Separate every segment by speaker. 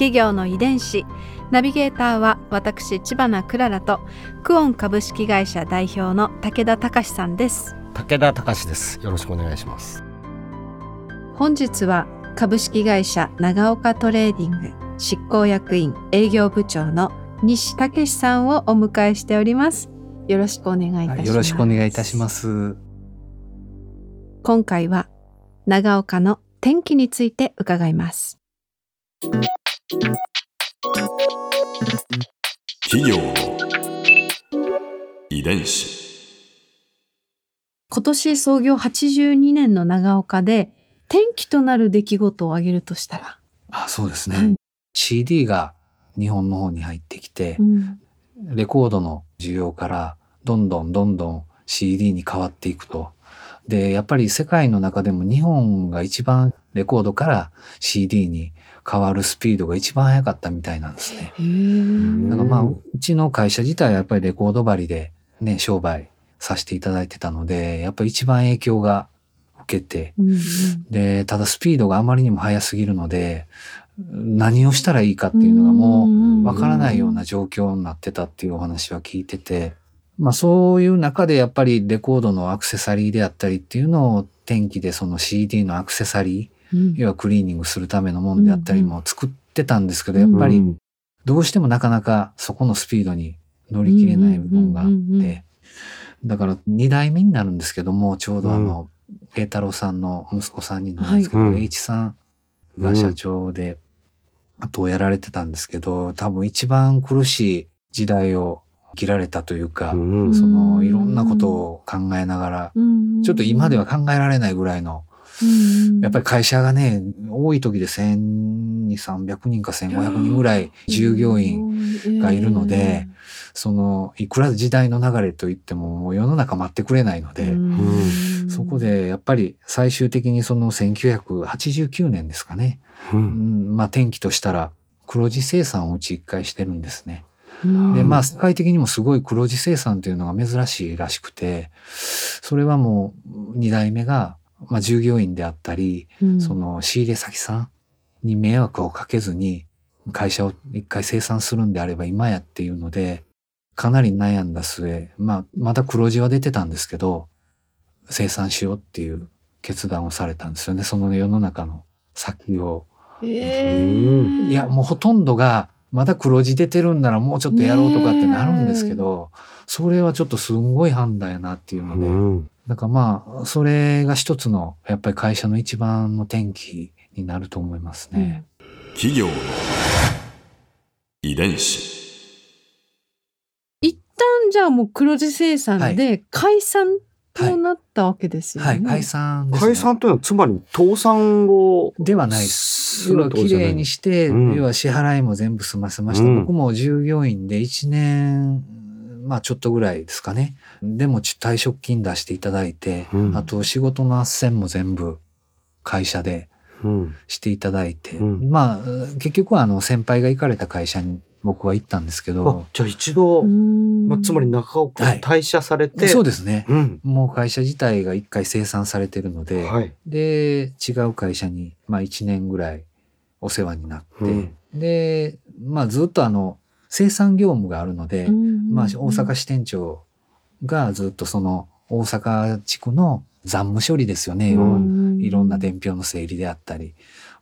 Speaker 1: 企業の遺伝子。ナビゲーターは私千葉なクララとクオン株式会社代表の武田隆さんです。
Speaker 2: 武田隆です。よろしくお願いします。
Speaker 1: 本日は株式会社ナガオカトレーディング執行役員営業部長の西武さんをお迎えしております。よろしくお願いいたします、
Speaker 2: はい、よろしくお願いいたします。
Speaker 1: 今回は長岡の天気について伺います
Speaker 3: 企業の遺伝子。
Speaker 1: 今年創業82年の長岡で転機となる出来事を挙げるとしたら。
Speaker 2: あそうですね、
Speaker 1: はい。
Speaker 2: CD が日本の方に入ってきて、
Speaker 1: うん。
Speaker 2: レコードの需要からどんどんどんどん CD に変わっていくと。で、やっぱり世界の中でも日本が一番レコードから CD に変わるスピードが一番速かったみたいなんですね。だからまあ、うちの会社自体はやっぱりレコード張りでね、商売させていただいてたので、やっぱり一番影響が受けて、で、ただスピードがあまりにも速すぎるので、何をしたらいいかっていうのがもうわからないような状況になってたっていうお話は聞いてて、まあそういう中でやっぱりレコードのアクセサリーであったりっていうのを天気でその CD のアクセサリー、
Speaker 1: うん
Speaker 2: 要はクリーニングするためのものであったり
Speaker 1: うん
Speaker 2: も作ってたんですけど、やっぱりどうしてもなかなかそこのスピードに乗り切れない部分があって、だから2代目になるんですけども、ちょうどあの、栄太郎さんの息子さんになるんですけど、
Speaker 4: はい。うん。
Speaker 2: H さんが社長で、後をやられてたんですけど、多分一番苦しい時代を生きられたというか、
Speaker 4: うん
Speaker 2: そのいろんなことを考えながら、
Speaker 1: うん
Speaker 2: ちょっと今では考えられないぐらいの、
Speaker 1: うん
Speaker 2: やっぱり会社がね、多い時で1200、300人か1500人ぐらい従業員がいるので、その、いくら時代の流れといっても、もう世の中待ってくれないので、
Speaker 1: うん。
Speaker 2: そこでやっぱり最終的にその1989年ですかね、
Speaker 4: う
Speaker 2: うん。ん、まあ転機としたら黒字生産をうち一回してるんですね。
Speaker 1: うん。
Speaker 2: で、まあ世界的にもすごい黒字生産っていうのが珍しいらしくて、それはもう二代目が、まあ従業員であったり、
Speaker 1: うん。
Speaker 2: その仕入れ先さんに迷惑をかけずに会社を一回生産するんであれば今やっていうので、かなり悩んだ末、まあまた黒字は出てたんですけど、生産しようっていう決断をされたんですよね。その世の中の先を。
Speaker 1: え
Speaker 4: うん。
Speaker 1: ー
Speaker 2: いや、もうほとんどがまだ黒字出てるんならもうちょっとやろうとかってなるんですけど、それはちょっとすんごい判断やなっていうので、
Speaker 4: うん
Speaker 2: だからまあ、それが一つの、やっぱり会社の一番の転機になると思いますね。
Speaker 3: 企業の遺伝子
Speaker 1: 一旦じゃあもう黒字生産で解散となったわけですよね。
Speaker 2: はい、解散です、ね。
Speaker 4: 解散というのはつまり倒産を
Speaker 2: ではないです。
Speaker 4: するってこと
Speaker 2: 綺麗にして、
Speaker 4: うん
Speaker 2: 要は支払いも全部済ませました。
Speaker 4: うん
Speaker 2: 僕も従業員で1年、まあちょっとぐらいですかね。でもち退職金出していただいて、
Speaker 4: うん。
Speaker 2: あと仕事の斡旋も全部会社で
Speaker 4: うん。
Speaker 2: していただいて、
Speaker 4: うん。
Speaker 2: まあ結局はあの先輩が行かれた会社に僕は行ったんですけ
Speaker 4: あ
Speaker 2: ど、
Speaker 4: じゃあ一度、
Speaker 1: うん。
Speaker 4: まあ、つまり中岡
Speaker 2: はい。
Speaker 4: 退社されて、
Speaker 2: そうですね。
Speaker 4: うん。
Speaker 2: もう会社自体が一回生産されてるので、
Speaker 4: はい。
Speaker 2: で、違う会社に、まあ1年ぐらいお世話になって、
Speaker 4: うん。
Speaker 2: で、まあずっとあの、生産業務があるので、まあ大阪支店長がずっとその大阪地区の残務処理ですよね。いろんな伝票の整理であったり、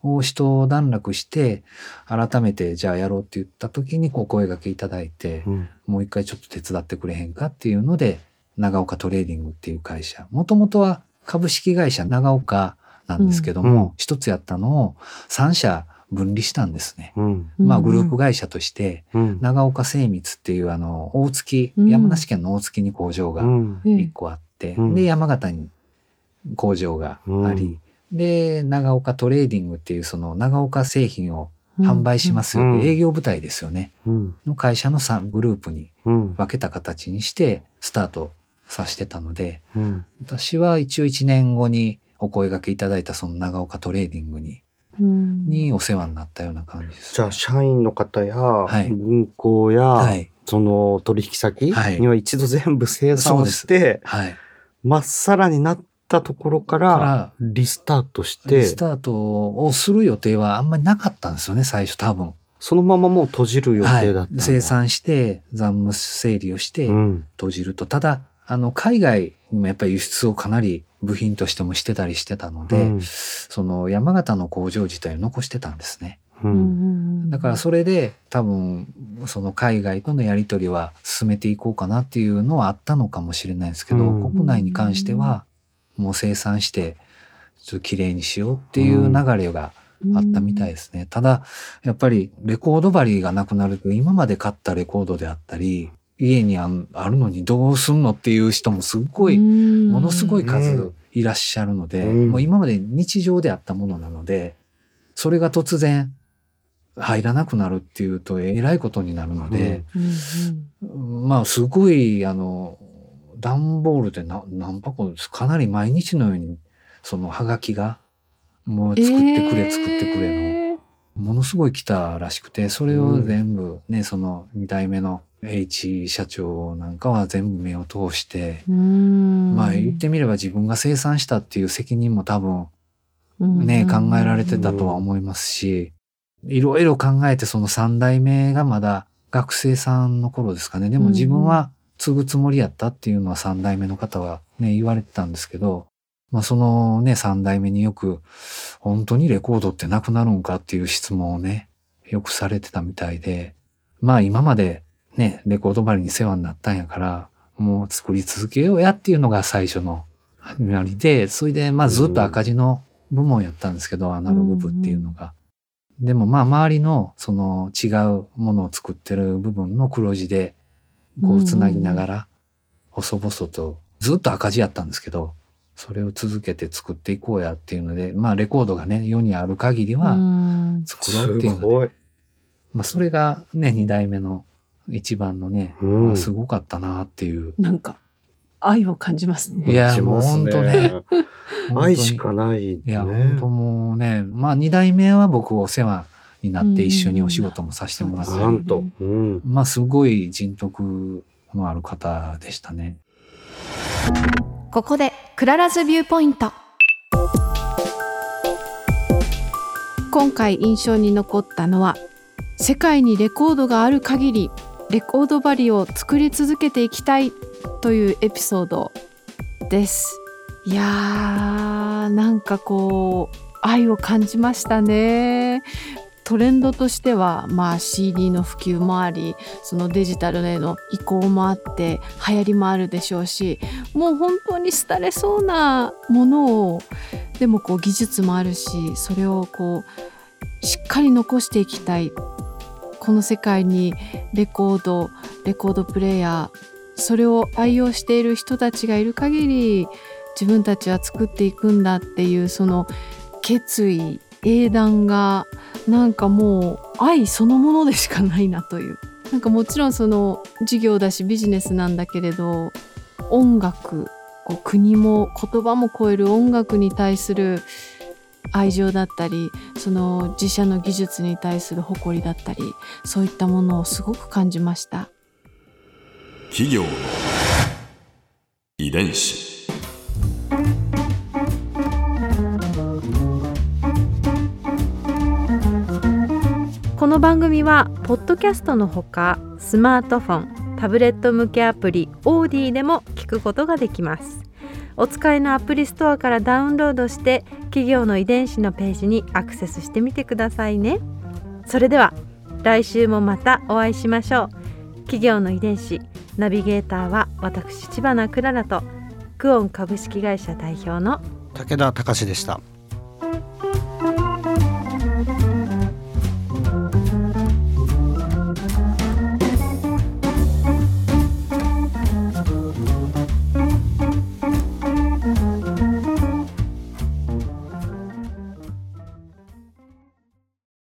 Speaker 2: を一段落して、改めてじゃあやろうって言った時にこう声掛けいただいて、
Speaker 4: うん。
Speaker 2: もう一回ちょっと手伝ってくれへんかっていうので、ナガオカトレーディングっていう会社。もともとは株式会社ナガオカなんですけども、一つやったのを3社分離したんですね。
Speaker 4: うん
Speaker 2: まあグループ会社として、
Speaker 4: うん
Speaker 2: ナガオカ精密っていうあの、大月、
Speaker 1: うん
Speaker 2: 山梨県の大月に工場が
Speaker 4: うん
Speaker 2: 1個あって、
Speaker 4: うん
Speaker 2: で、山形に工場があり、で、ナガオカトレーディングっていうそのナガオカ製品を販売しますよ、
Speaker 4: うん
Speaker 2: 営業部隊ですよね。
Speaker 4: うん。
Speaker 2: の会社の3グループに
Speaker 4: うん。
Speaker 2: 分けた形にしてスタートさせてたので、
Speaker 4: うん。
Speaker 2: 私は一応1年後にお声掛けいただいたそのナガオカトレーディングに
Speaker 1: うん
Speaker 2: にお世話になったような感じです。
Speaker 4: じゃあ、社員の方や、
Speaker 2: い
Speaker 4: 銀行や、
Speaker 2: はい。
Speaker 4: その取引先
Speaker 2: はい
Speaker 4: には一度全部清算をして、
Speaker 2: はい。
Speaker 4: まっさらになったところか
Speaker 2: からら、
Speaker 4: リスタートして、
Speaker 2: スタートをする予定はあんまりなかったんですよね、最初多分。
Speaker 4: そのままもう閉じる予定だったんだ、
Speaker 2: 清算して、残務整理をして
Speaker 4: うん。
Speaker 2: 閉じると。ただ、あの、海外にもやっぱり輸出をかなり部品としてもしてたりしてたので、
Speaker 4: うん
Speaker 2: その山形の工場自体を残してたんですね。
Speaker 4: う。
Speaker 1: うんん
Speaker 2: だからそれで多分その海外とのやり取りは進めていこうかなっていうのはあったのかもしれないですけど、
Speaker 4: うん
Speaker 2: 国内に関してはもう生産してちょっと綺麗にしようっていう流れがあったみたいですね。ただやっぱりレコード針がなくなると今まで買ったレコードであったり家にあるのにどうすんのっていう人もすっごいものすごい数いらっしゃるので、
Speaker 4: うん。
Speaker 2: もう今まで日常であったものなので、それが突然入らなくなるっていうとえらいことになるので、まあすごい、あの、段ボールでな何箱です？かなり毎日のように、そのハガキが、もう作ってくれ、作ってくれの、ものすごい来たらしくて、それを全部ね、その2代目の H 社長なんかは全部目を通して、まあ言ってみれば自分が生産したっていう責任も多分ね、考えられてたとは思いますし、いろいろ考えてその3代目がまだ学生さんの頃ですかね。でも自分は継ぐつもりやったっていうのは3代目の方はね、言われてたんですけど、まあそのね、3代目によく、本当にレコードってなくなるんかっていう質問をね、よくされてたみたいで、まあ今までね、レコード針に世話になったんやから、もう作り続けようやっていうのが最初の始まりで、それでまあずっと赤字の部門やったんですけど、アナログ部っていうのが。でもまあ周りのその違うものを作ってる部分の黒字でこうつなぎながら細々とずっと赤字やったんですけど、それを続けて作っていこうやっていうので、まあレコードがね、世にある限りは作ろうっていうので、
Speaker 4: すごい。
Speaker 2: まあそれがね、二代目の一番のね、
Speaker 4: うん
Speaker 2: あすごかったなっていう。
Speaker 1: なんか愛を感じますね。
Speaker 2: いや、もう本当ね。
Speaker 4: 愛しかない、ね。
Speaker 2: いや、本当もうね、まあ二代目は僕お世話になって一緒にお仕事もさせてもらって、
Speaker 1: うん
Speaker 4: なんと。うん。
Speaker 2: まあすごい人徳のある方でしたね。
Speaker 1: ここで Clara's Viewpoint 今回印象に残ったのは世界にレコードがある限りレコード針を作り続けていきたいというエピソードです。いやーなんかこう愛を感じましたね。トレンドとしては、まあ、CD の普及もありそのデジタルへの移行もあって流行りもあるでしょうしもう本当に廃れそうなものをでもこう技術もあるしそれをこうしっかり残していきたい。この世界にレコードレコードプレーヤーそれを愛用している人たちがいる限り自分たちは作っていくんだっていうその決意英断がなんかもう愛そのものでしかないなという。なんかもちろんその事業だしビジネスなんだけれど音楽国も言葉も超える音楽に対する愛情だったりその自社の技術に対する誇りだったりそういったものをすごく感じました。
Speaker 3: 企業の遺伝子。
Speaker 1: この番組はポッドキャストのほかスマートフォンタブレット向けアプリオーディでも聞くことができますお使いのアプリストアからダウンロードして企業の遺伝子のページにアクセスしてみてくださいね。それでは来週もまたお会いしましょう。企業の遺伝子ナビゲーターは私千葉なクララとクオン株式会社代表の
Speaker 5: 武田隆でした。